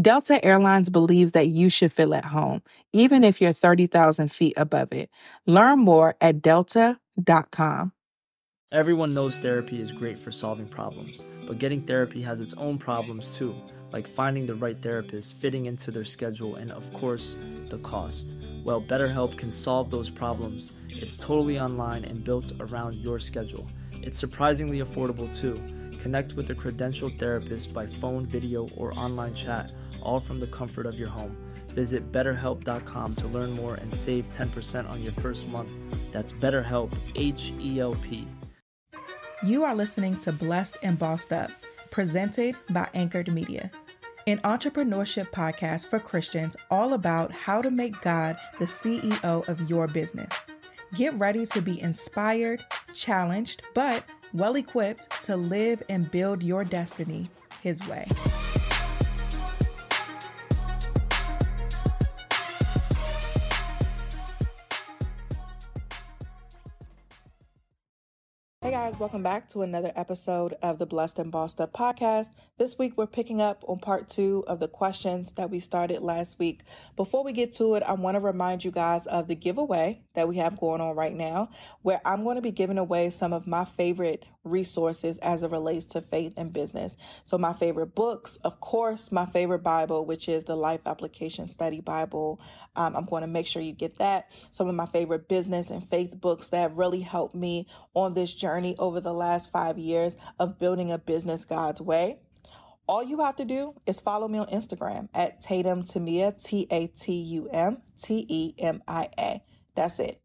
Delta Airlines believes that you should feel at home, even if you're 30,000 feet above it. Learn more at delta.com. Everyone knows therapy is great for solving problems, but getting therapy has its own problems too, like finding the right therapist, fitting into their schedule, and of course, the cost. Well, BetterHelp can solve those problems. It's totally online and built around your schedule. It's surprisingly affordable too. Connect with a credentialed therapist by phone, video, or online chat all from the comfort of your home. Visit betterhelp.com to learn more and save 10% on your first month. That's BetterHelp, H E L P. You are listening to Blessed and Bossed Up, presented by Anchored Media, an entrepreneurship podcast for Christians all about how to make God the CEO of your business. Get ready to be inspired, challenged, but well equipped to live and build your destiny His way. Hey guys, welcome back to another episode of the Blessed and Bossed Up podcast. This week we're picking up on part two of the questions that we started last week. Before we get to it, I want to remind you guys of the giveaway that we have going on right now, where I'm going to be giving away some of my favorite resources as it relates to faith and business. So, my favorite books, of course, my favorite Bible, which is the Life Application Study Bible. Um, I'm going to make sure you get that. Some of my favorite business and faith books that have really helped me on this journey over the last five years of building a business God's way. All you have to do is follow me on Instagram at Tatum Temia, T A T U M T E M I A. That's it.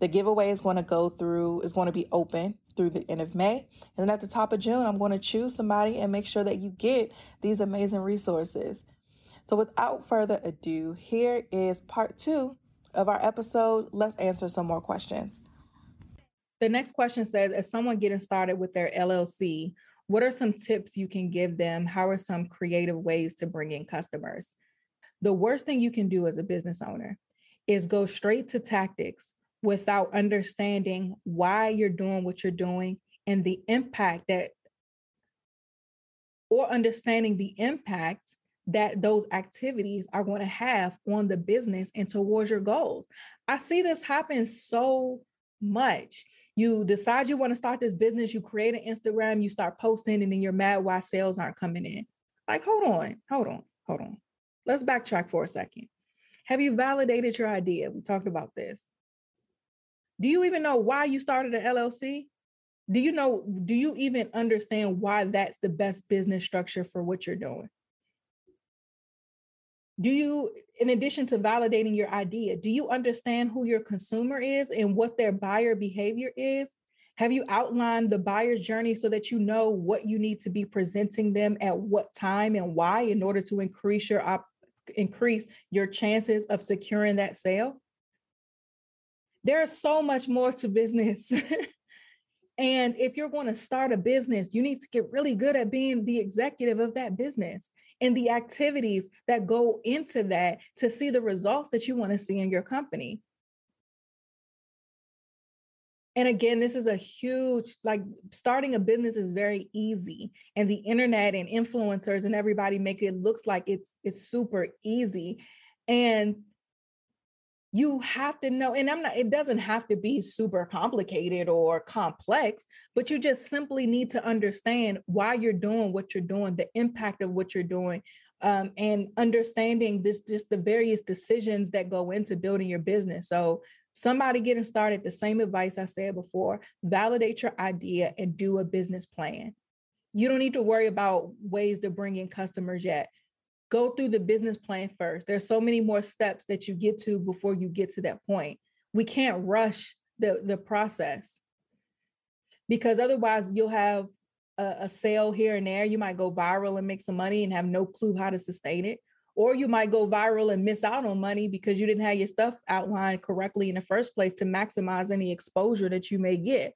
The giveaway is going to go through, is going to be open through the end of May. And then at the top of June, I'm going to choose somebody and make sure that you get these amazing resources. So without further ado, here is part two of our episode. Let's answer some more questions. The next question says As someone getting started with their LLC, what are some tips you can give them? How are some creative ways to bring in customers? The worst thing you can do as a business owner is go straight to tactics without understanding why you're doing what you're doing and the impact that, or understanding the impact that those activities are going to have on the business and towards your goals. I see this happen so much. You decide you want to start this business, you create an Instagram, you start posting, and then you're mad why sales aren't coming in. Like, hold on, hold on, hold on. Let's backtrack for a second. Have you validated your idea? We talked about this. Do you even know why you started an LLC? Do you know, do you even understand why that's the best business structure for what you're doing? Do you, in addition to validating your idea, do you understand who your consumer is and what their buyer behavior is? Have you outlined the buyer's journey so that you know what you need to be presenting them at what time and why in order to increase your op- increase your chances of securing that sale? There is so much more to business. and if you're going to start a business, you need to get really good at being the executive of that business and the activities that go into that to see the results that you want to see in your company. And again, this is a huge, like starting a business is very easy. And the internet and influencers and everybody make it looks like it's it's super easy. And you have to know and i'm not it doesn't have to be super complicated or complex but you just simply need to understand why you're doing what you're doing the impact of what you're doing um, and understanding this just the various decisions that go into building your business. So somebody getting started the same advice i said before validate your idea and do a business plan. You don't need to worry about ways to bring in customers yet go through the business plan first. There's so many more steps that you get to before you get to that point. We can't rush the, the process because otherwise you'll have a, a sale here and there. You might go viral and make some money and have no clue how to sustain it. Or you might go viral and miss out on money because you didn't have your stuff outlined correctly in the first place to maximize any exposure that you may get.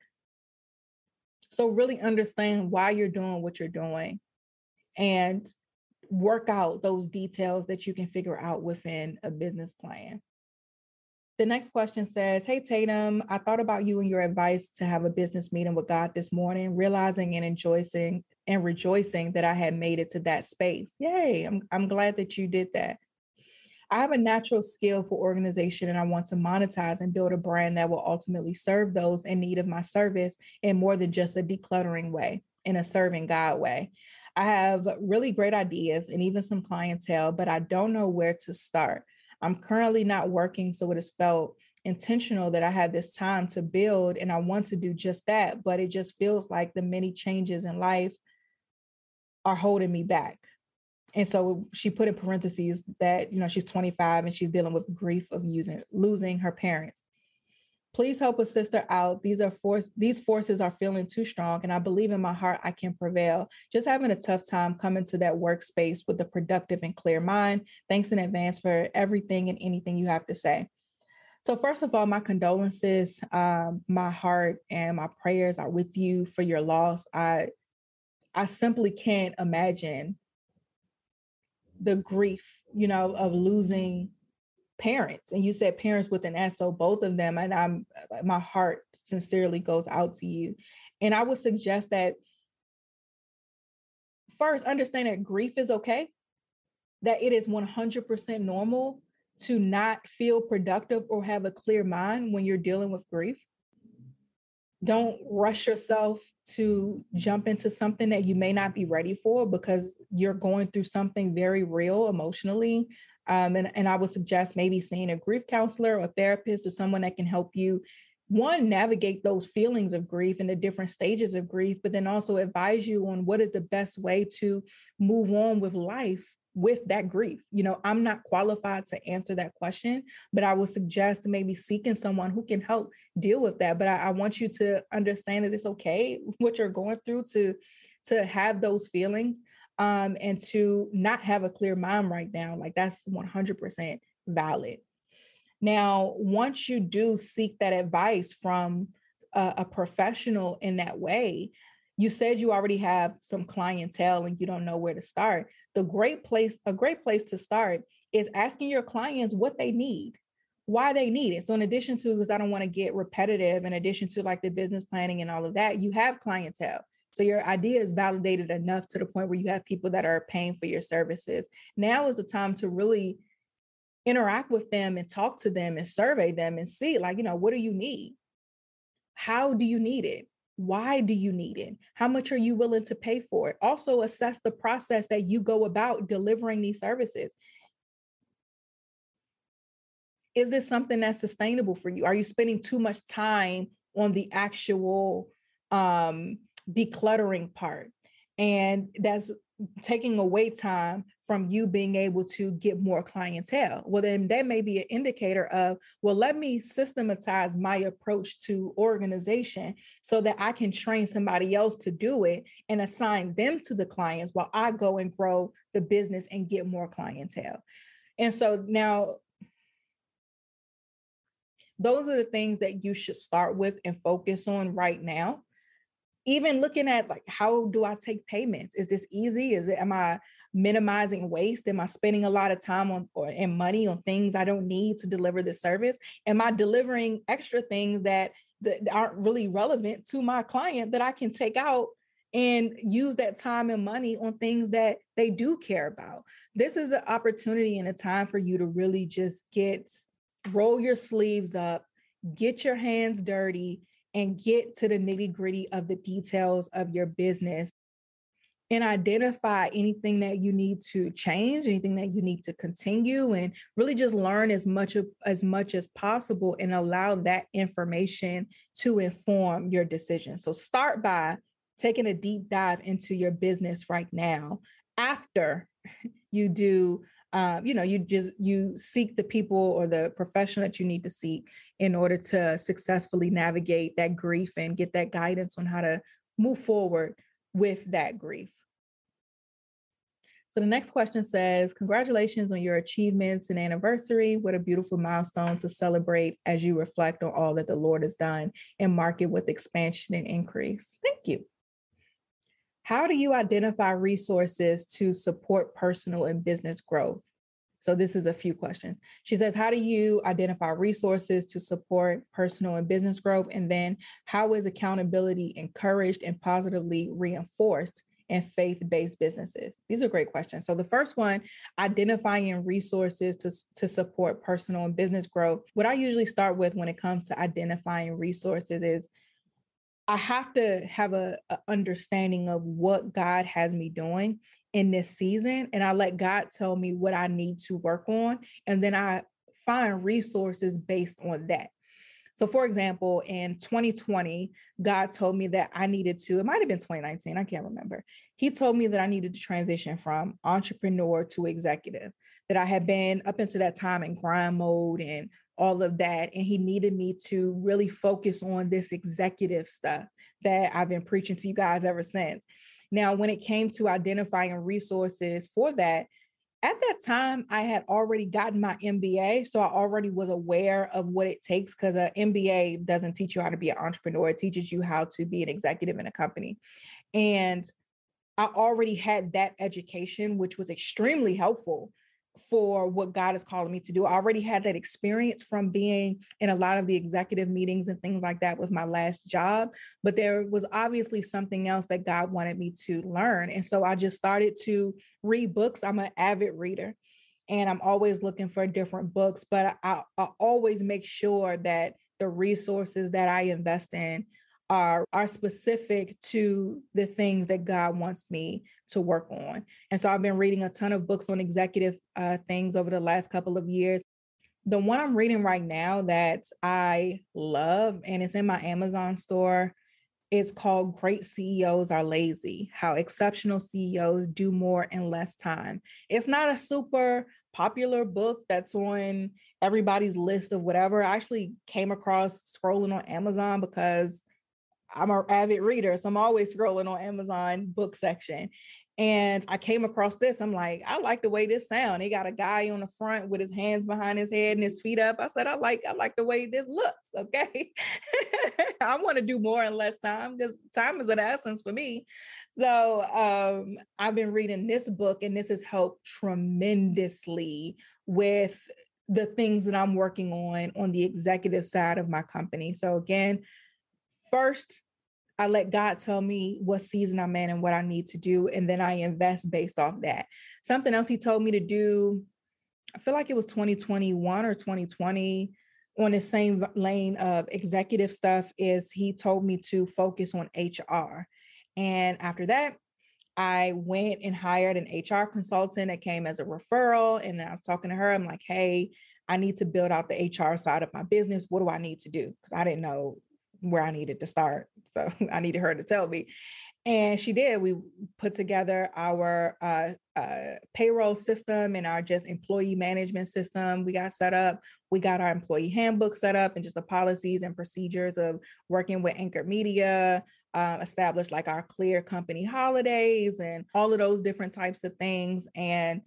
So, really understand why you're doing what you're doing and work out those details that you can figure out within a business plan. The next question says, Hey Tatum, I thought about you and your advice to have a business meeting with God this morning, realizing and enjoying and rejoicing that I had made it to that space. Yay, I'm, I'm glad that you did that. I have a natural skill for organization and I want to monetize and build a brand that will ultimately serve those in need of my service in more than just a decluttering way, in a serving God way. I have really great ideas and even some clientele, but I don't know where to start. I'm currently not working, so it has felt intentional that I have this time to build and I want to do just that. But it just feels like the many changes in life are holding me back. And so she put in parentheses that, you know, she's 25 and she's dealing with grief of using losing her parents. Please help a sister out. These are force these forces are feeling too strong and I believe in my heart I can prevail. Just having a tough time coming to that workspace with a productive and clear mind. Thanks in advance for everything and anything you have to say. So first of all, my condolences. Um, my heart and my prayers are with you for your loss. I I simply can't imagine the grief, you know, of losing parents and you said parents with an s so both of them and i'm uh, my heart sincerely goes out to you. And i would suggest that first understand that grief is okay that it is 100% normal to not feel productive or have a clear mind when you're dealing with grief. Don't rush yourself to jump into something that you may not be ready for because you're going through something very real emotionally um, and, and I would suggest maybe seeing a grief counselor or a therapist or someone that can help you one navigate those feelings of grief and the different stages of grief but then also advise you on what is the best way to move on with life with that grief. You know i'm not qualified to answer that question but i would suggest maybe seeking someone who can help deal with that but I, I want you to understand that it's okay what you're going through to to have those feelings um, and to not have a clear mind right now. Like that's 100% valid. Now, once you do seek that advice from a, a professional in that way, you said you already have some clientele and you don't know where to start. The great place, a great place to start is asking your clients what they need why they need it. So in addition to, because I don't want to get repetitive, in addition to like the business planning and all of that, you have clientele. So your idea is validated enough to the point where you have people that are paying for your services. Now is the time to really interact with them and talk to them and survey them and see, like, you know, what do you need? How do you need it? Why do you need it? How much are you willing to pay for it? Also, assess the process that you go about delivering these services. Is this something that's sustainable for you? Are you spending too much time on the actual um, decluttering part. And that's taking away time from you being able to get more clientele. Well, then that may be an indicator of, well, let me systematize my approach to organization so that I can train somebody else to do it and assign them to the clients while I go and grow the business and get more clientele. And so now, those are the things that you should start with and focus on right now even looking at like how do I take payments? Is this easy? Is it am I minimizing waste? Am I spending a lot of time on or and money on things I don't need to deliver the service? Am I delivering extra things that, that aren't really relevant to my client that I can take out and use that time and money on things that they do care about? This is the opportunity and a time for you to really just get roll your sleeves up, get your hands dirty, and get to the nitty gritty of the details of your business and identify anything that you need to change anything that you need to continue and really just learn as much as much as possible and allow that information to inform your decision. So start by taking a deep dive into your business right now after you do um, you know you just you seek the people or the profession that you need to seek in order to successfully navigate that grief and get that guidance on how to move forward with that grief. So the next question says, Congratulations on your achievements and anniversary. What a beautiful milestone to celebrate as you reflect on all that the Lord has done and mark it with expansion and increase. Thank you. How do you identify resources to support personal and business growth? So this is a few questions. She says, How do you identify resources to support personal and business growth? And then, how is accountability encouraged and positively reinforced in faith based businesses? These are great questions. So, the first one, identifying resources to, to support personal and business growth. What I usually start with when it comes to identifying resources is I have to have a, a, understanding of what God has me doing in this season and I let God tell me what I need to work on and then I find resources based on that. So for example, in 2020, God told me that I needed to, it might have been 2019, I can't remember. He told me that I needed to transition from entrepreneur to executive, that I had been up until that time in grind mode and all of that. And he needed me to really focus on this executive stuff that I've been preaching to you guys ever since. Now, when it came to identifying resources for that, at that time, I had already gotten my MBA. So I already was aware of what it takes because an MBA doesn't teach you how to be an entrepreneur, it teaches you how to be an executive in a company. And I already had that education, which was extremely helpful for what God is calling me to do. I already had that experience from being in a lot of the executive meetings and things like that with my last job, but there was obviously something else that God wanted me to learn. And so I just started to read books. I'm an avid reader and I'm always looking for different books, but I, I always make sure that the resources that I invest in are are specific to the things that God wants me to work on. And so I've been reading a ton of books on executive uh, things over the last couple of years. The one I'm reading right now that I love, and it's in my Amazon store, it's called Great CEOs Are Lazy How Exceptional CEOs Do More in Less Time. It's not a super popular book that's on everybody's list of whatever. I actually came across scrolling on Amazon because I'm an avid reader, so I'm always scrolling on Amazon book section. And I came across this. I'm like, I like the way this sound. He got a guy on the front with his hands behind his head and his feet up. I said, I like, I like the way this looks. Okay. I want to do more in less time because time is an essence for me. So um, I've been reading this book, and this has helped tremendously with the things that I'm working on on the executive side of my company. So again, first I let God tell me what season I'm in and what I need to do. And then I invest based off that. Something else he told me to do, I feel like it was 2021 or 2020 on the same lane of executive stuff is he told me to focus on HR. And after that, I went and hired an HR consultant that came as a referral. And I was talking to her. I'm like, hey, I need to build out the HR side of my business. What do I need to do? Because I didn't know where I needed to start. So I needed her to tell me. And she did. We put together our uh, uh, payroll system and our just employee management system. We got set up. We got our employee handbook set up and just the policies and procedures of working with Anchor Media, uh, established like our clear company holidays and all of those different types of things. And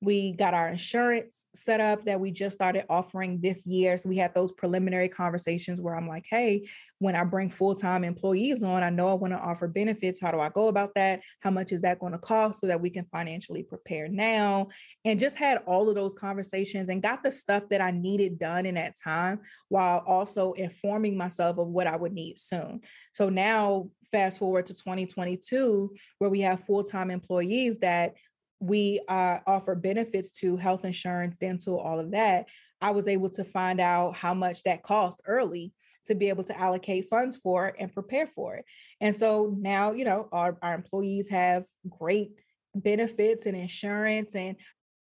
we got our insurance set up that we just started offering this year. So we had those preliminary conversations where I'm like, hey, when I bring full time employees on, I know I want to offer benefits. How do I go about that? How much is that going to cost so that we can financially prepare now? And just had all of those conversations and got the stuff that I needed done in that time while also informing myself of what I would need soon. So now, fast forward to 2022, where we have full time employees that we uh, offer benefits to health insurance, dental, all of that. I was able to find out how much that cost early to be able to allocate funds for and prepare for it. And so now, you know, our, our employees have great benefits and insurance. And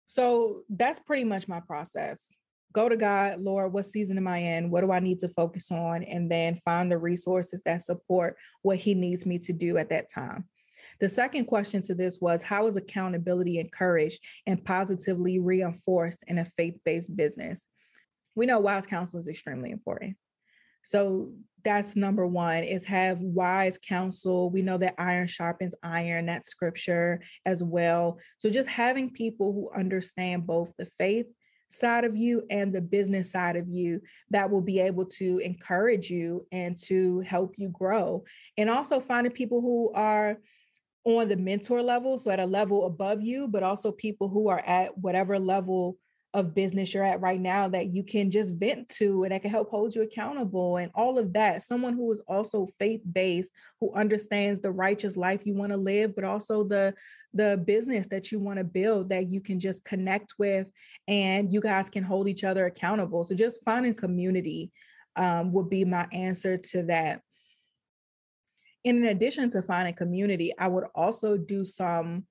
so that's pretty much my process. Go to God, Lord, what season am I in? What do I need to focus on? And then find the resources that support what He needs me to do at that time. The second question to this was How is accountability encouraged and positively reinforced in a faith based business? We know wise counsel is extremely important. So that's number one is have wise counsel. We know that iron sharpens iron, that's scripture as well. So just having people who understand both the faith side of you and the business side of you that will be able to encourage you and to help you grow. And also finding people who are on the mentor level, so at a level above you, but also people who are at whatever level of business you're at right now that you can just vent to and that can help hold you accountable and all of that. Someone who is also faith-based, who understands the righteous life you want to live, but also the the business that you want to build that you can just connect with and you guys can hold each other accountable. So just finding community um, would be my answer to that. In addition to finding community, I would also do some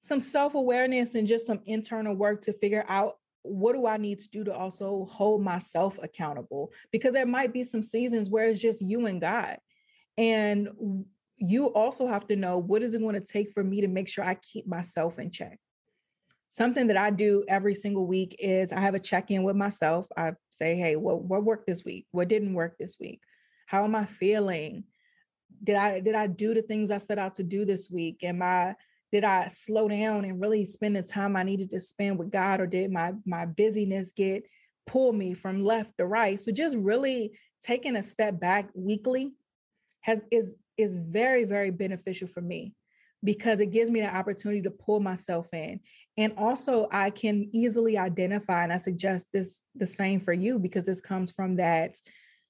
some self-awareness and just some internal work to figure out what do I need to do to also hold myself accountable? Because there might be some seasons where it's just you and God. And you also have to know what is it going to take for me to make sure I keep myself in check. Something that I do every single week is I have a check-in with myself. I say, hey, what, what worked this week? What didn't work this week? How am I feeling? Did I did I do the things I set out to do this week? Am I did I slow down and really spend the time I needed to spend with God, or did my my busyness get pull me from left to right? So just really taking a step back weekly has is is very very beneficial for me because it gives me the opportunity to pull myself in and also i can easily identify and i suggest this the same for you because this comes from that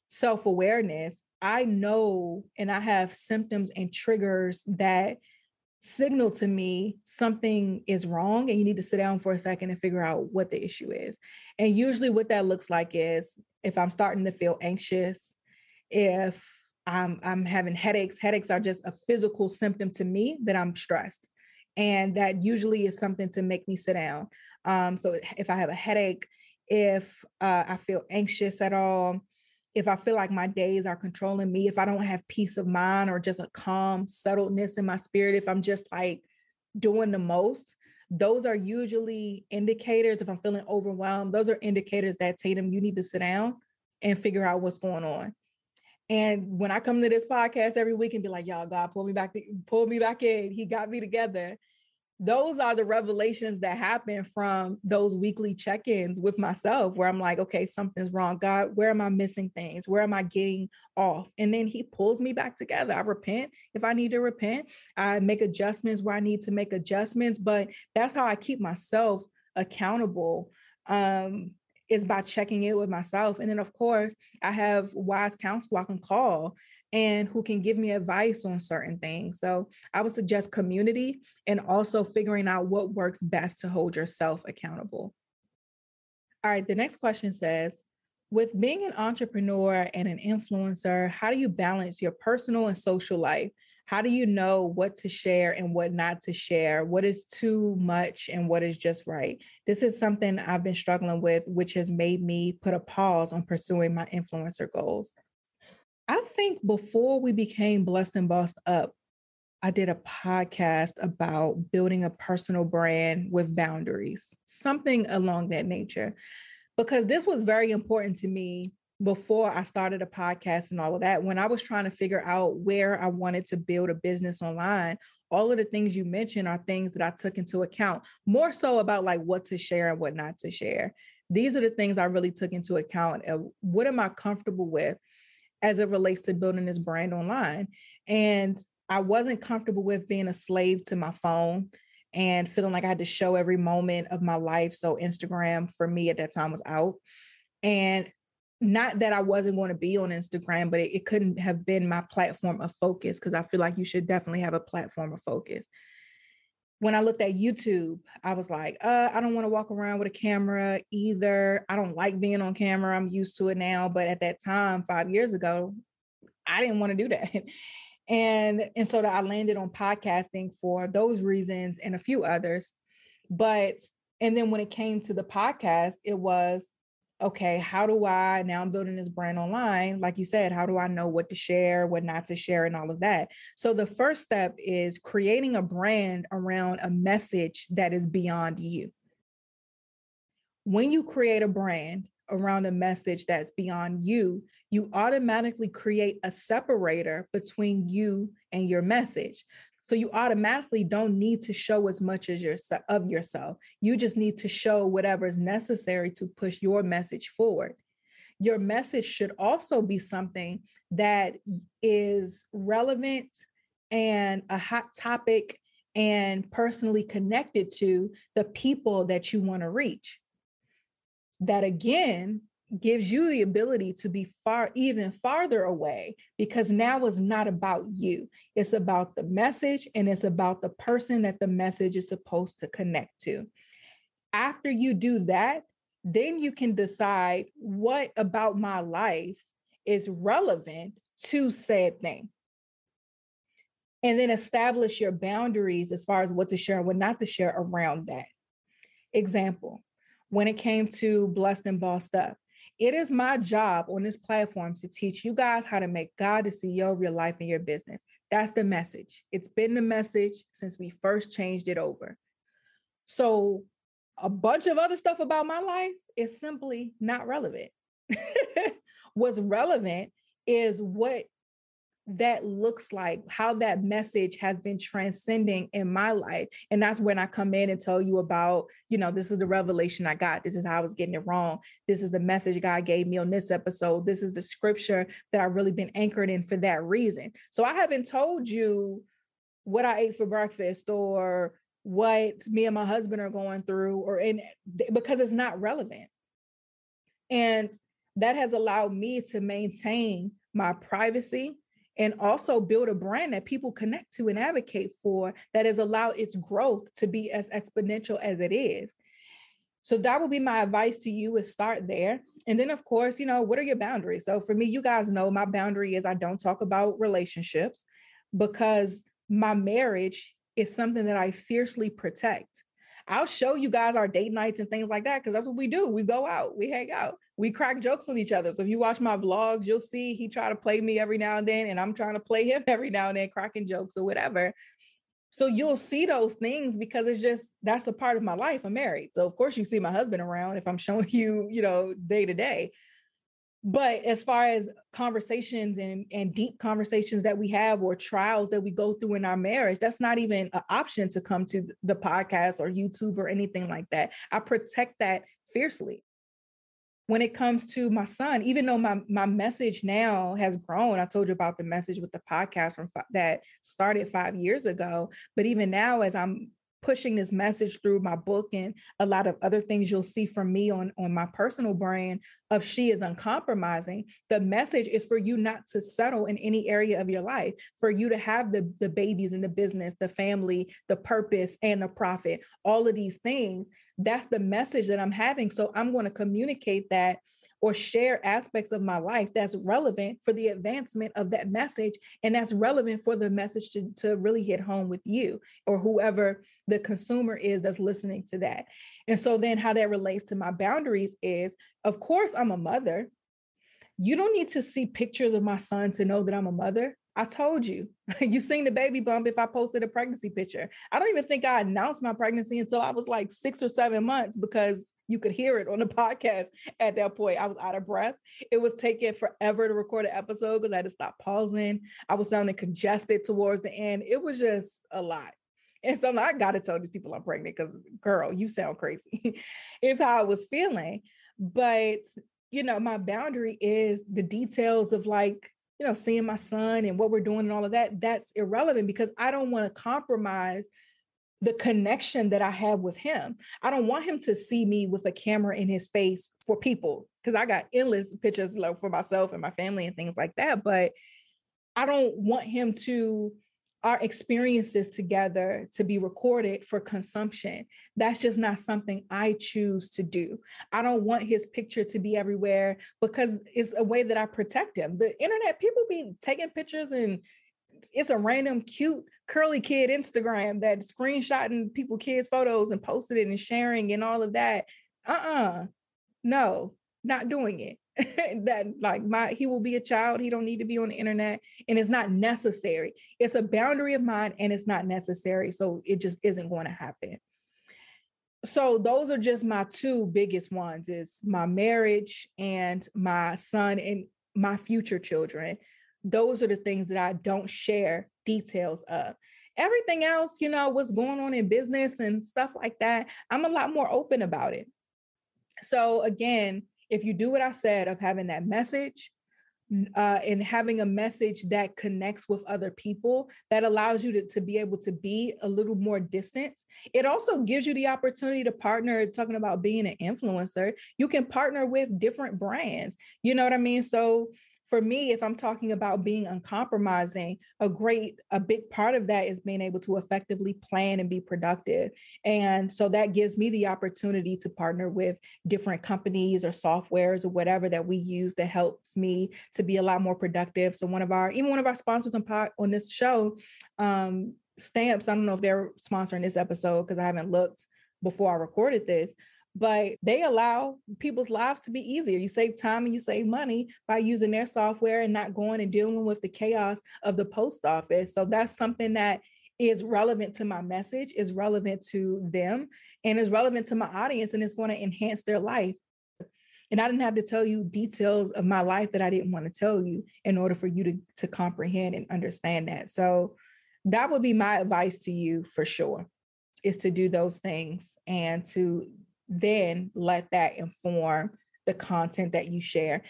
self-awareness i know and i have symptoms and triggers that signal to me something is wrong and you need to sit down for a second and figure out what the issue is. And usually what that looks like is if I'm starting to feel anxious, if I'm I'm having headaches, headaches are just a physical symptom to me that I'm stressed. And that usually is something to make me sit down. Um, so if I have a headache, if uh, I feel anxious at all, if I feel like my days are controlling me, if I don't have peace of mind or just a calm settledness in my spirit, if I'm just like doing the most, those are usually indicators. If I'm feeling overwhelmed, those are indicators that Tatum, you need to sit down and figure out what's going on. And when I come to this podcast every week and be like, y'all, God, pull me back, pull me back in. He got me together those are the revelations that happen from those weekly check-ins with myself where i'm like okay something's wrong. God where am i missing things? Where am i getting off? And then he pulls me back together. I repent if i need to repent. I make adjustments where i need to make adjustments but that's how i keep myself accountable um is by checking it with myself. And then of course i have wise counsel i can call and who can give me advice on certain things. So I would suggest community and also figuring out what works best to hold yourself accountable. All right, the next question says, with being an entrepreneur and an influencer, how do you balance your personal and social life? How do you know what to share and what not to share? What is too much and what is just right? This is something I've been struggling with, which has made me put a pause on pursuing my influencer goals. I think before we became Blessed and Bossed Up, I did a podcast about building a personal brand with boundaries, something along that nature, because this was very important to me before I started a podcast and all of that. When I was trying to figure out where I wanted to build a business online, all of the things you mentioned are things that I took into account, more so about like what to share and what not to share. These are the things I really took into account. What am I comfortable with? As it relates to building this brand online. And I wasn't comfortable with being a slave to my phone and feeling like I had to show every moment of my life. So Instagram for me at that time was out. And not that I wasn't going to be on Instagram, but it, it couldn't have been my platform of focus because I feel like you should definitely have a platform of focus. When I looked at YouTube, I was like, uh, I don't want to walk around with a camera either. I don't like being on camera. I'm used to it now. But at that time, five years ago, I didn't want to do that. And and so that I landed on podcasting for those reasons and a few others. But and then when it came to the podcast, it was okay, how do I now I'm building this brand online? Like you said, how do I know what to share, what not to share, and all of that? So the first step is creating a brand around a message that is beyond you. When you create a brand around a message that's beyond you, you automatically create a separator between you and your message. So you automatically don't need to show as much as your, of yourself. You just need to show whatever is necessary to push your message forward. Your message should also be something that is relevant and a hot topic and personally connected to the people that you want to reach. That again gives you the ability to be far even farther away because now it's not about you. It's about the message and it's about the person that the message is supposed to connect to. After you do that then you can decide what about my life is relevant to said thing. And then establish your boundaries as far as what to share and what not to share around that. Example when it came to blessed and bossed up it is my job on this platform to teach you guys how to make God the CEO of your life and your business. That's the message. It's been the message since we first changed it over. So, a bunch of other stuff about my life is simply not relevant. What's relevant is what that looks like, how that message has been transcending in my life. And that's when I come in and tell you about, you know, this is the revelation I got. This is how I was getting it wrong. This is the message God gave me on this episode. This is the scripture that I've really been anchored in for that reason. So I haven't told you what I ate for breakfast or what me and my husband are going through or in because it's not relevant. And that has allowed me to maintain my privacy and also build a brand that people connect to and advocate for that has allowed its growth to be as exponential as it is. So that would be my advice to you is start there. And then of course, you know, what are your boundaries? So for me, you guys know my boundary is I don't talk about relationships because my marriage is something that I fiercely protect. I'll show you guys our date nights and things like that because that's what we do. We go out, we hang out, we crack jokes with each other. So if you watch my vlogs, you'll see he try to play me every now and then, and I'm trying to play him every now and then, cracking jokes or whatever. So you'll see those things because it's just that's a part of my life. I'm married. So of course you see my husband around if I'm showing you, you know, day to day. But as far as conversations and, and deep conversations that we have or trials that we go through in our marriage, that's not even an option to come to the podcast or YouTube or anything like that. I protect that fiercely. When it comes to my son, even though my, my message now has grown, I told you about the message with the podcast from that started five years ago. But even now, as I'm pushing this message through my book and a lot of other things you'll see from me on, on my personal brand of She is Uncompromising. The message is for you not to settle in any area of your life, for you to have the, the babies and the business, the family, the purpose, and the profit, all of these things. That's the message that I'm having. So I'm going to communicate that or share aspects of my life that's relevant for the advancement of that message and that's relevant for the message to, to really hit home with you or whoever the consumer is that's listening to that. And so then how that relates to my boundaries is of course i'm a mother. You don't need to see pictures of my son to know that i'm a mother I told you, you seen the baby bump if I posted a pregnancy picture. I don't even think I announced my pregnancy until I was like six or seven months because you could hear it on the podcast at that point. I was out of breath. It was taking forever to record an episode because I had to stop pausing. I was sounding congested towards the end. It was just a lot. And so I got to tell these people I'm pregnant because, girl, you sound crazy. it's how I was feeling. But, you know, my boundary is the details of like, you know, seeing my son and what we're doing and all of that, that's irrelevant because I don't want to compromise the connection that I have with him. I don't want him to see me with a camera in his face for people because I got endless pictures like, for myself and my family and things like that. But I don't want him to our experiences together to be recorded for consumption. That's just not something I choose to do. I don't want his picture to be everywhere because it's a way that I protect him. The internet, people be taking pictures and it's a random cute curly kid Instagram that screenshotting people kids photos and posted it and sharing and all of that. Uh-uh. No, not doing it. that like my he will be a child he don't need to be on the internet and it's not necessary. It's a boundary of mine and it's not necessary so it just isn't going to happen. So those are just my two biggest ones is my marriage and my son and my future children. Those are the things that i don't share details of. Everything else you know what's going on in business and stuff like that i'm a lot more open about it. So again if you do what I said of having that message, uh, and having a message that connects with other people that allows you to, to be able to be a little more distant. It also gives you the opportunity to partner, talking about being an influencer, you can partner with different brands. You know what I mean? So for me, if I'm talking about being uncompromising, a great, a big part of that is being able to effectively plan and be productive. And so that gives me the opportunity to partner with different companies or softwares or whatever that we use that helps me to be a lot more productive. So one of our, even one of our sponsors on, on this show, um, Stamps, I don't know if they're sponsoring this episode because I haven't looked before I recorded this, but they allow people's lives to be easier. You save time and you save money by using their software and not going and dealing with the chaos of the post office. So that's something that is relevant to my message, is relevant to them, and is relevant to my audience, and it's going to enhance their life. And I didn't have to tell you details of my life that I didn't want to tell you in order for you to, to comprehend and understand that. So that would be my advice to you for sure is to do those things and to then let that inform the content that you share.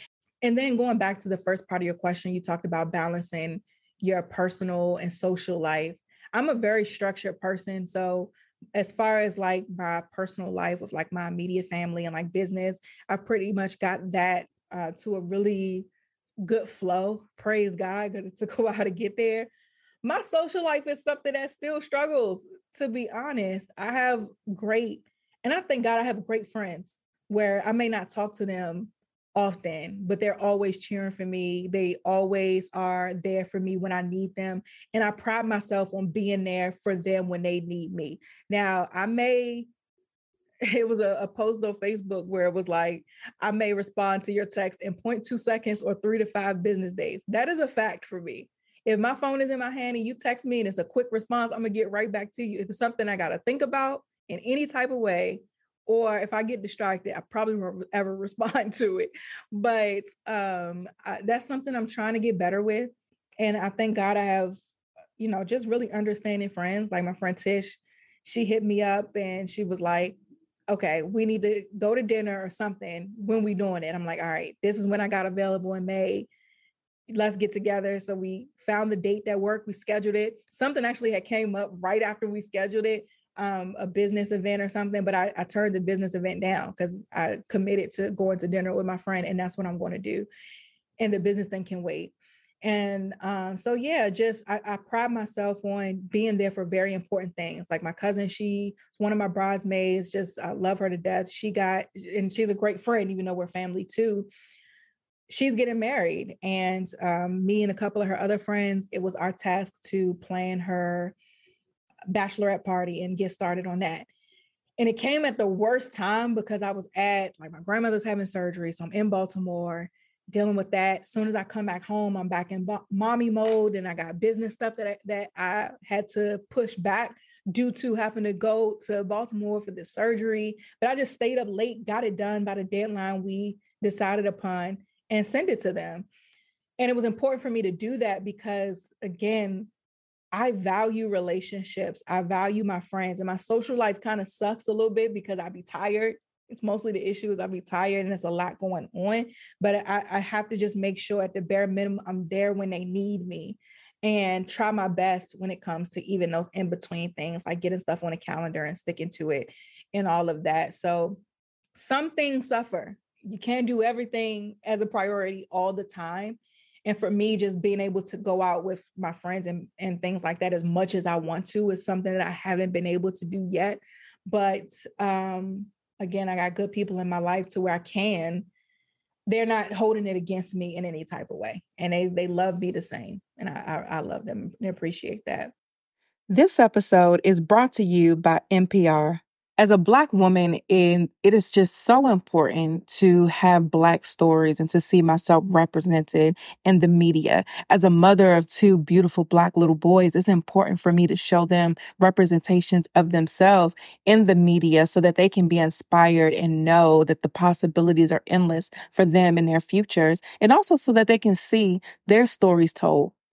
And then going back to the first part of your question, you talked about balancing your personal and social life. I'm a very structured person. So, as far as like my personal life with like my immediate family and like business, I pretty much got that uh, to a really good flow. Praise God, because it took a while to get there. My social life is something that still struggles, to be honest. I have great and I thank God I have great friends where I may not talk to them often, but they're always cheering for me. They always are there for me when I need them. And I pride myself on being there for them when they need me. Now, I may, it was a, a post on Facebook where it was like, I may respond to your text in 0.2 seconds or three to five business days. That is a fact for me. If my phone is in my hand and you text me and it's a quick response, I'm gonna get right back to you. If it's something I gotta think about, in any type of way or if I get distracted, I probably won't ever respond to it. But um, I, that's something I'm trying to get better with. And I thank God I have, you know, just really understanding friends. Like my friend Tish, she hit me up and she was like, okay, we need to go to dinner or something when we doing it. I'm like, all right, this is when I got available in May. Let's get together. So we found the date that worked. We scheduled it. Something actually had came up right after we scheduled it um, a business event or something, but I, I turned the business event down because I committed to going to dinner with my friend, and that's what I'm going to do. And the business thing can wait. And um, so, yeah, just I, I, pride myself on being there for very important things. Like my cousin, she's one of my bridesmaids. Just I love her to death. She got, and she's a great friend, even though we're family too. She's getting married, and um, me and a couple of her other friends, it was our task to plan her bachelorette party and get started on that. And it came at the worst time because I was at like my grandmother's having surgery. So I'm in Baltimore dealing with that. As soon as I come back home, I'm back in bo- mommy mode and I got business stuff that I, that I had to push back due to having to go to Baltimore for this surgery. But I just stayed up late, got it done by the deadline we decided upon and sent it to them. And it was important for me to do that because again, I value relationships. I value my friends, and my social life kind of sucks a little bit because I be tired. It's mostly the issue is I be tired and there's a lot going on. But I, I have to just make sure at the bare minimum I'm there when they need me and try my best when it comes to even those in between things like getting stuff on a calendar and sticking to it and all of that. So some things suffer. You can't do everything as a priority all the time. And for me just being able to go out with my friends and, and things like that as much as i want to is something that i haven't been able to do yet. But um again i got good people in my life to where i can they're not holding it against me in any type of way and they they love me the same and i i, I love them and appreciate that. This episode is brought to you by npr as a black woman in it is just so important to have black stories and to see myself represented in the media. As a mother of two beautiful black little boys it's important for me to show them representations of themselves in the media so that they can be inspired and know that the possibilities are endless for them and their futures and also so that they can see their stories told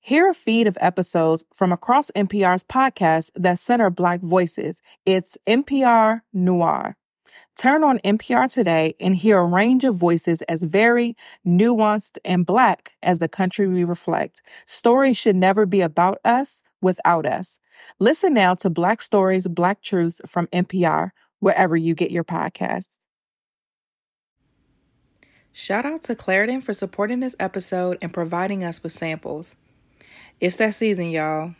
Hear a feed of episodes from across NPR's podcasts that center Black voices. It's NPR Noir. Turn on NPR today and hear a range of voices as very nuanced, and Black as the country we reflect. Stories should never be about us without us. Listen now to Black Stories, Black Truths from NPR, wherever you get your podcasts. Shout out to Claritin for supporting this episode and providing us with samples. It's that season, y'all.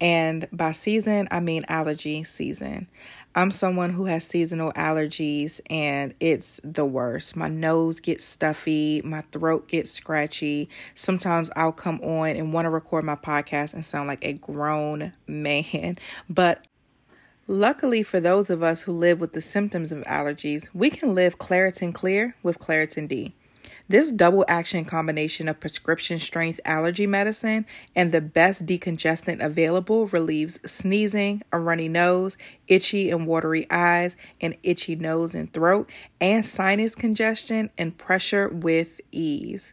And by season, I mean allergy season. I'm someone who has seasonal allergies and it's the worst. My nose gets stuffy, my throat gets scratchy. Sometimes I'll come on and want to record my podcast and sound like a grown man. But luckily for those of us who live with the symptoms of allergies, we can live Claritin Clear with Claritin D. This double action combination of prescription strength allergy medicine and the best decongestant available relieves sneezing, a runny nose, itchy and watery eyes, and itchy nose and throat, and sinus congestion and pressure with ease.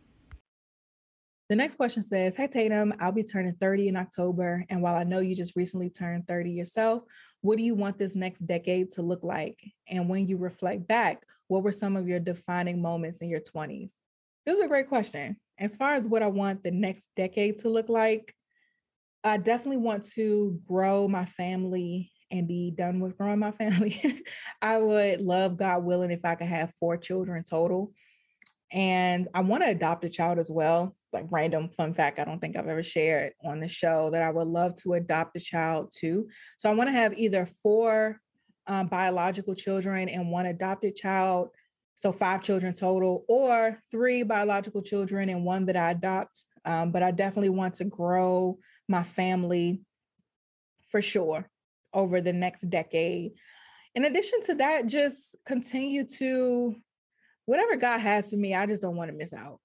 The next question says Hey Tatum, I'll be turning 30 in October. And while I know you just recently turned 30 yourself, what do you want this next decade to look like? And when you reflect back, what were some of your defining moments in your 20s? This is a great question. As far as what I want the next decade to look like, I definitely want to grow my family and be done with growing my family. I would love, God willing, if I could have four children total. And I want to adopt a child as well. Like random fun fact, I don't think I've ever shared on the show that I would love to adopt a child too. So I want to have either four um, biological children and one adopted child. So five children total, or three biological children and one that I adopt. Um, but I definitely want to grow my family for sure over the next decade. In addition to that, just continue to whatever God has for me, I just don't want to miss out.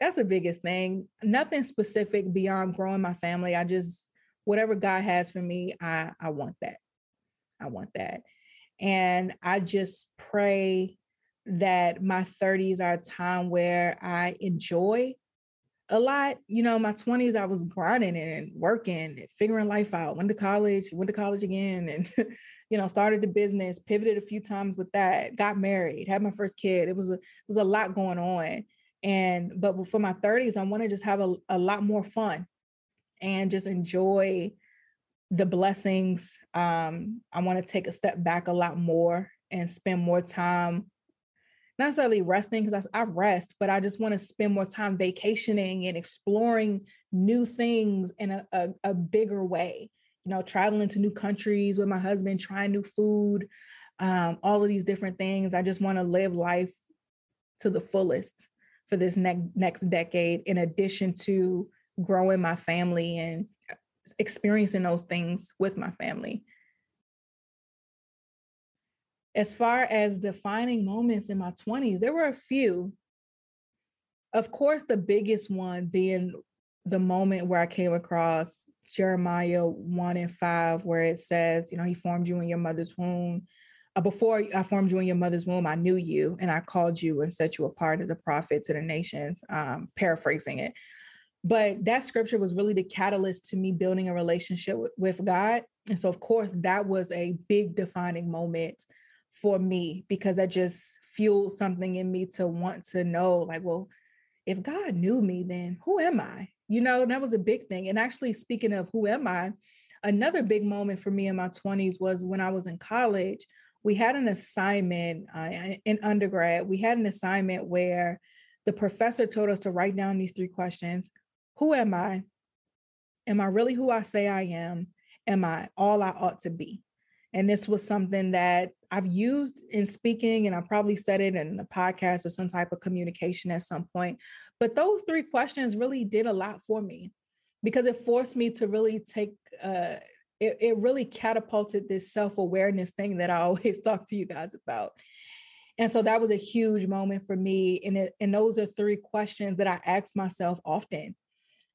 That's the biggest thing. Nothing specific beyond growing my family. I just whatever God has for me, I I want that. I want that. And I just pray that my 30s are a time where I enjoy a lot. You know, my 20s, I was grinding and working, and figuring life out. Went to college, went to college again, and you know, started the business, pivoted a few times with that, got married, had my first kid. It was a it was a lot going on. And but for my 30s, I want to just have a, a lot more fun and just enjoy the blessings. Um, I want to take a step back a lot more and spend more time not necessarily resting because I, I, rest, but I just want to spend more time vacationing and exploring new things in a, a, a, bigger way. You know, traveling to new countries with my husband, trying new food, um, all of these different things. I just want to live life to the fullest for this next next decade, in addition to growing my family and experiencing those things with my family. As far as defining moments in my 20s, there were a few. Of course, the biggest one being the moment where I came across Jeremiah 1 and 5, where it says, you know, he formed you in your mother's womb. Uh, before I formed you in your mother's womb, I knew you and I called you and set you apart as a prophet to the nations, um, paraphrasing it. But that scripture was really the catalyst to me building a relationship with, with God. And so, of course, that was a big defining moment for me because that just fueled something in me to want to know, like, well, if God knew me, then who am I? You know, that was a big thing. And actually, speaking of who am I, another big moment for me in my 20s was when I was in college. We had an assignment uh, in undergrad. We had an assignment where the professor told us to write down these three questions Who am I? Am I really who I say I am? Am I all I ought to be? And this was something that I've used in speaking, and I probably said it in the podcast or some type of communication at some point. But those three questions really did a lot for me because it forced me to really take, uh, it, it really catapulted this self awareness thing that I always talk to you guys about. And so that was a huge moment for me. And, it, and those are three questions that I ask myself often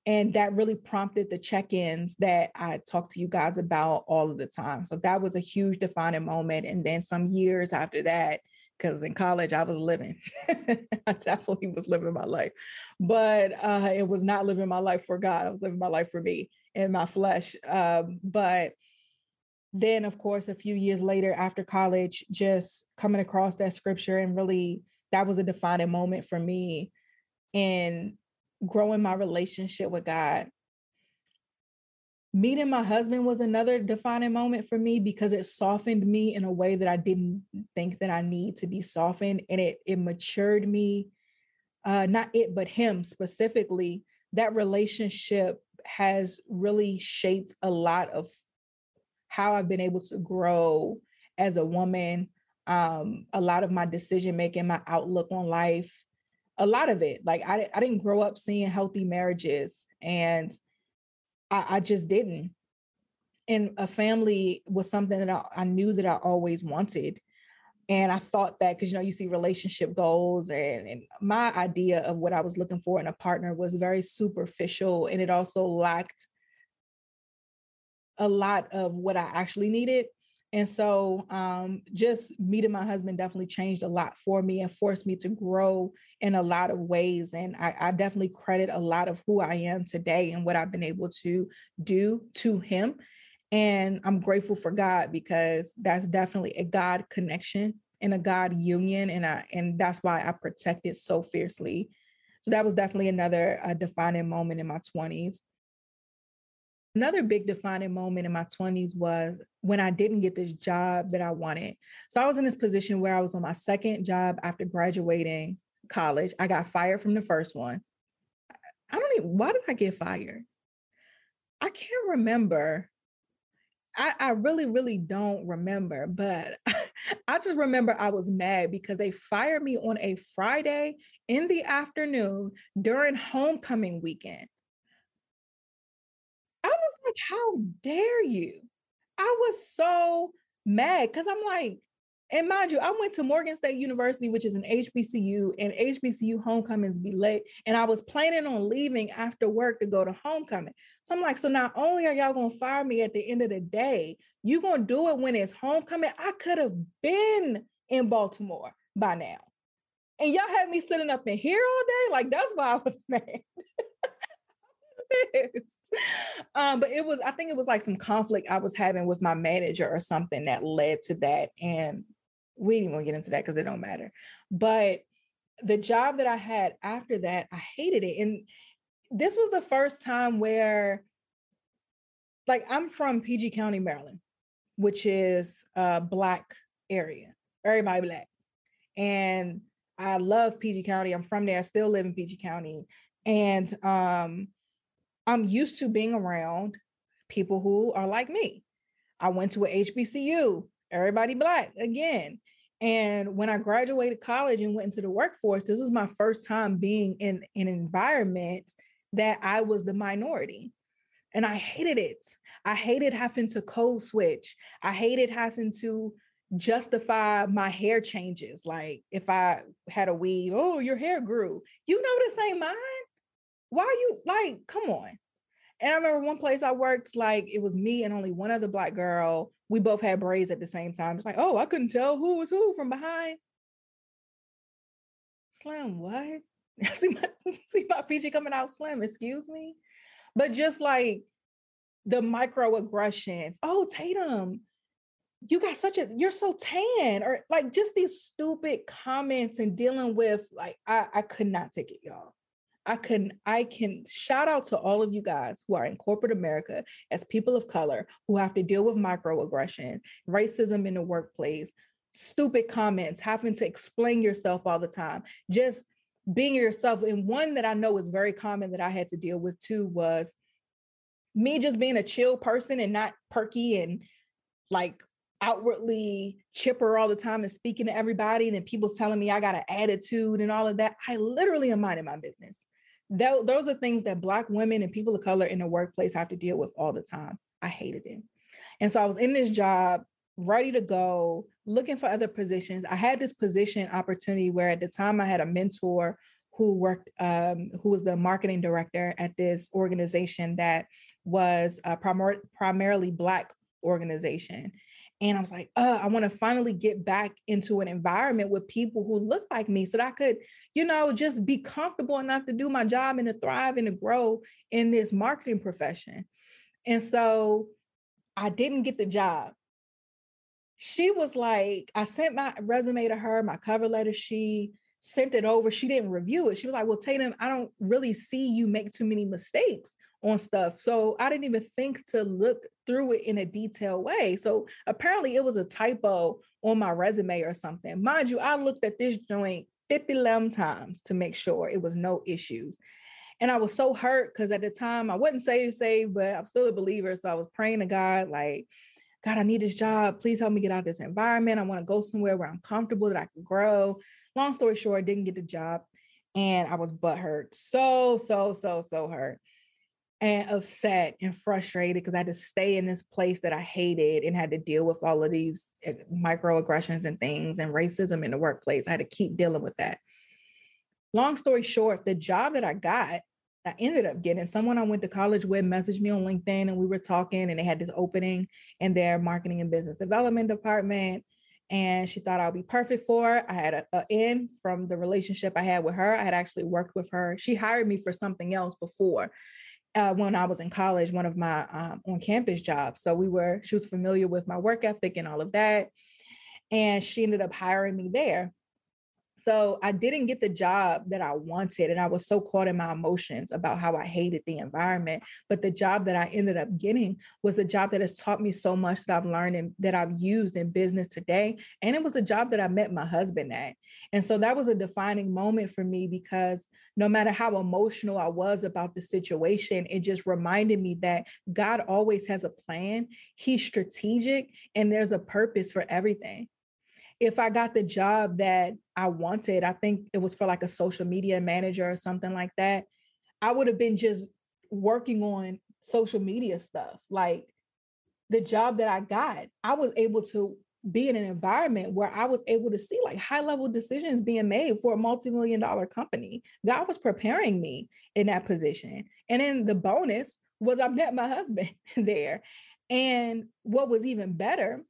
and that really prompted the check-ins that I talk to you guys about all of the time. So that was a huge defining moment. And then some years after that, because in college I was living, I definitely was living my life, but uh, it was not living my life for God. I was living my life for me and my flesh. Um, but then, of course, a few years later after college, just coming across that scripture and really that was a defining moment for me in growing my relationship with God. Meeting my husband was another defining moment for me because it softened me in a way that I didn't think that I need to be softened. And it it matured me, uh, not it, but him specifically. That relationship has really shaped a lot of how I've been able to grow as a woman, um, a lot of my decision making, my outlook on life, a lot of it. Like I, I didn't grow up seeing healthy marriages and I, I just didn't. And a family was something that I, I knew that I always wanted. And I thought that because you know, you see relationship goals and, and my idea of what I was looking for in a partner was very superficial and it also lacked a lot of what I actually needed. And so um, just meeting my husband definitely changed a lot for me and forced me to grow in a lot of ways. And I, I, definitely credit a lot of who I am today and what I've been able to do to him. And I'm grateful for God because that's definitely a God connection and a God union. And I, and that's why I protect it so fiercely. So that was definitely another uh, defining moment in my 20s. Another big defining moment in my 20s was when I didn't get this job that I wanted. So I was in this position where I was on my second job after graduating college. I got fired from the first one. I don't even, why did I get fired? I can't remember. I, I really, really don't remember, but I just remember I was mad because they fired me on a Friday in the afternoon during homecoming weekend. Like, how dare you? I was so mad because I'm like, and mind you, I went to Morgan State University, which is an HBCU, and HBCU homecomings be late. And I was planning on leaving after work to go to homecoming. So I'm like, so not only are y'all gonna fire me at the end of the day, you gonna do it when it's homecoming. I could have been in Baltimore by now. And y'all had me sitting up in here all day. Like that's why I was mad. Pissed. Um, but it was, I think it was like some conflict I was having with my manager or something that led to that. And we didn't to get into that because it don't matter. But the job that I had after that, I hated it. And this was the first time where, like, I'm from PG County, Maryland, which is a Black area, everybody Black. And I love PG County. I'm from there. I still live in PG County. And um, I'm used to being around people who are like me. I went to a HBCU, everybody Black again. And when I graduated college and went into the workforce, this was my first time being in, an environment that I was the minority. And I hated it. I hated having to code switch. I hated having to justify my hair changes. Like if I had a weave, oh, your hair grew. You know this ain't mine. Why are you like, come on. And I remember one place I worked, like it was me and only one other black girl. We both had braids at the same time. It's like, oh, I couldn't tell who was who from behind. Slim, what? see my see my PG coming out slim, excuse me. But just like the microaggressions. Oh, Tatum, you got such a you're so tan, or like just these stupid comments and dealing with like I, I could not take it, y'all. I can I can shout out to all of you guys who are in corporate America as people of color who have to deal with microaggression, racism in the workplace, stupid comments, having to explain yourself all the time, just being yourself. And one that I know is very common that I had to deal with too was me just being a chill person and not perky and like outwardly chipper all the time and speaking to everybody and then people telling me I got an attitude and all of that. I literally am minding my business. That, those are things that black women and people of color in the workplace have to deal with all the time. I hated it. And so I was in this job, ready to go, looking for other positions. I had this position opportunity where at the time I had a mentor who worked, um, who was the marketing director at this organization that was a primar- primarily Black organization. And I was like, uh, I want to finally get back into an environment with people who look like me so that I could, you know, just be comfortable enough to do my job and to thrive and to grow in this marketing profession. And so I didn't get the job. She was like, I sent my resume to her, my cover letter. She sent it over. She didn't review it. She was like, Well, Tatum, I don't really see you make too many mistakes on stuff. So I didn't even think to look through it in a detailed way. So apparently it was a typo on my resume or something. Mind you, I looked at this joint 50 11 times to make sure it was no issues. And I was so hurt because at the time I wasn't saved, saved, but I'm still a believer. So I was praying to God, like, God, I need this job. Please help me get out of this environment. I want to go somewhere where I'm comfortable that I can grow. Long story short, I didn't get the job and I was butthurt. So, so, so, so hurt and upset and frustrated because I had to stay in this place that I hated and had to deal with all of these eh, microaggressions and things and racism in the workplace. I had to keep dealing with that. Long story short, the job that I got, I ended up getting someone I went to college with messaged me on LinkedIn and we were talking and they had this opening in their marketing and business development department. And she thought I'd be perfect for it. I had a, a in from the relationship I had with her. I had actually worked with her. She hired me for something else before uh, when I was in college, one of my um, on campus jobs. So we were, she was familiar with my work ethic and all of that. And she ended up hiring me there. So I didn't get the job that I wanted. And I was so caught in my emotions about how I hated the environment. But the job that I ended up getting was a job that has taught me so much that I've learned and that I've used in business today. And it was a job that I met my husband at. And so that was a defining moment for me because no matter how emotional I was about the situation, it just reminded me that God always has a plan. He's strategic and there's a purpose for everything if I got the job that I wanted, I think it was for like a social media manager or something like that, I would have been just working on social media stuff. Like the job that I got, I was able to be in an environment where I was able to see like high level decisions being made for a multi million dollar company. God was preparing me in that position. And then the bonus was I met my husband there. And what was even better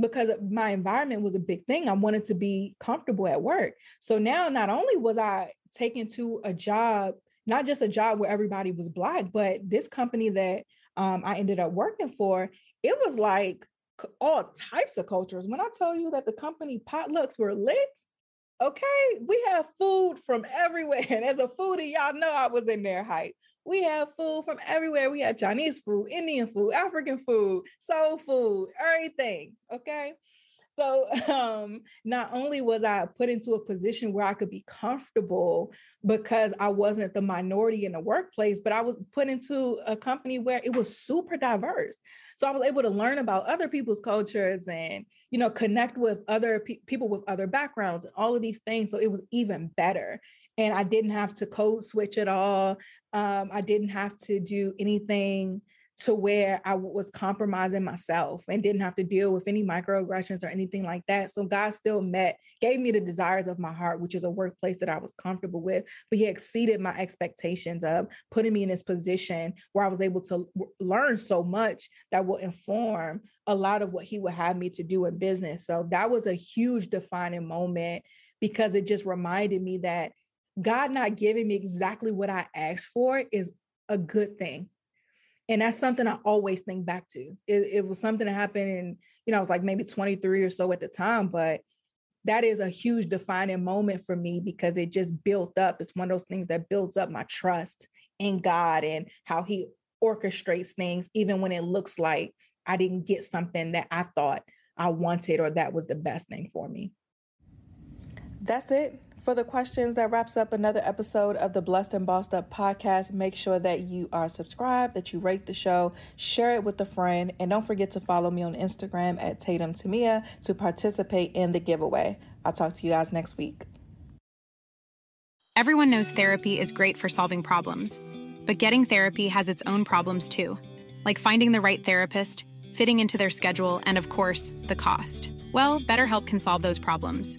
because my environment was a big thing. I wanted to be comfortable at work. So now not only was I taken to a job not just a job where everybody was black, but this company that um, I ended up working for, it was like all types of cultures. When I tell you that the company potlucks were lit, okay, we have food from everywhere. And as a foodie, y'all know I was in there hype. We have food from everywhere. We have Chinese food, Indian food, African food, soul food, everything. Okay. So um, not only was I put into a position where I could be comfortable because I wasn't the minority in the workplace, but I was put into a company where it was super diverse. So I was able to learn about other people's cultures and you know connect with other pe- people with other backgrounds and all of these things. So it was even better. And I didn't have to code switch at all. Um, I didn't have to do anything to where I was compromising myself and didn't have to deal with any microaggressions or anything like that. So God still met, gave me the desires of my heart, which is a workplace that I was comfortable with, but He exceeded my expectations of putting me in this position where I was able to learn so much that will inform a lot of what He would have me to do in business. So that was a huge defining moment because it just reminded me that God not giving me exactly what I asked for is a good thing and that's something I always think back to. It, it was something that happened in, you know, I was like maybe 23 or so at the time, but that is a huge defining moment for me because it just built up. It's one of those things that builds up my trust in God and how He orchestrates things, even when it looks like I didn't get something that I thought I wanted or that was the best thing for me. That's it for the questions, that wraps up another episode of the Blessed and Bossed Up podcast. Make sure that you are subscribed, that you rate the show, share it with a friend, and don't forget to follow me on Instagram at Tatum Temia to participate in the giveaway. I'll talk to you guys next week. Everyone knows therapy is great for solving problems, but getting therapy has its own problems too, like finding the right therapist, fitting into their schedule, and of course, the cost. Well, BetterHelp can solve those problems.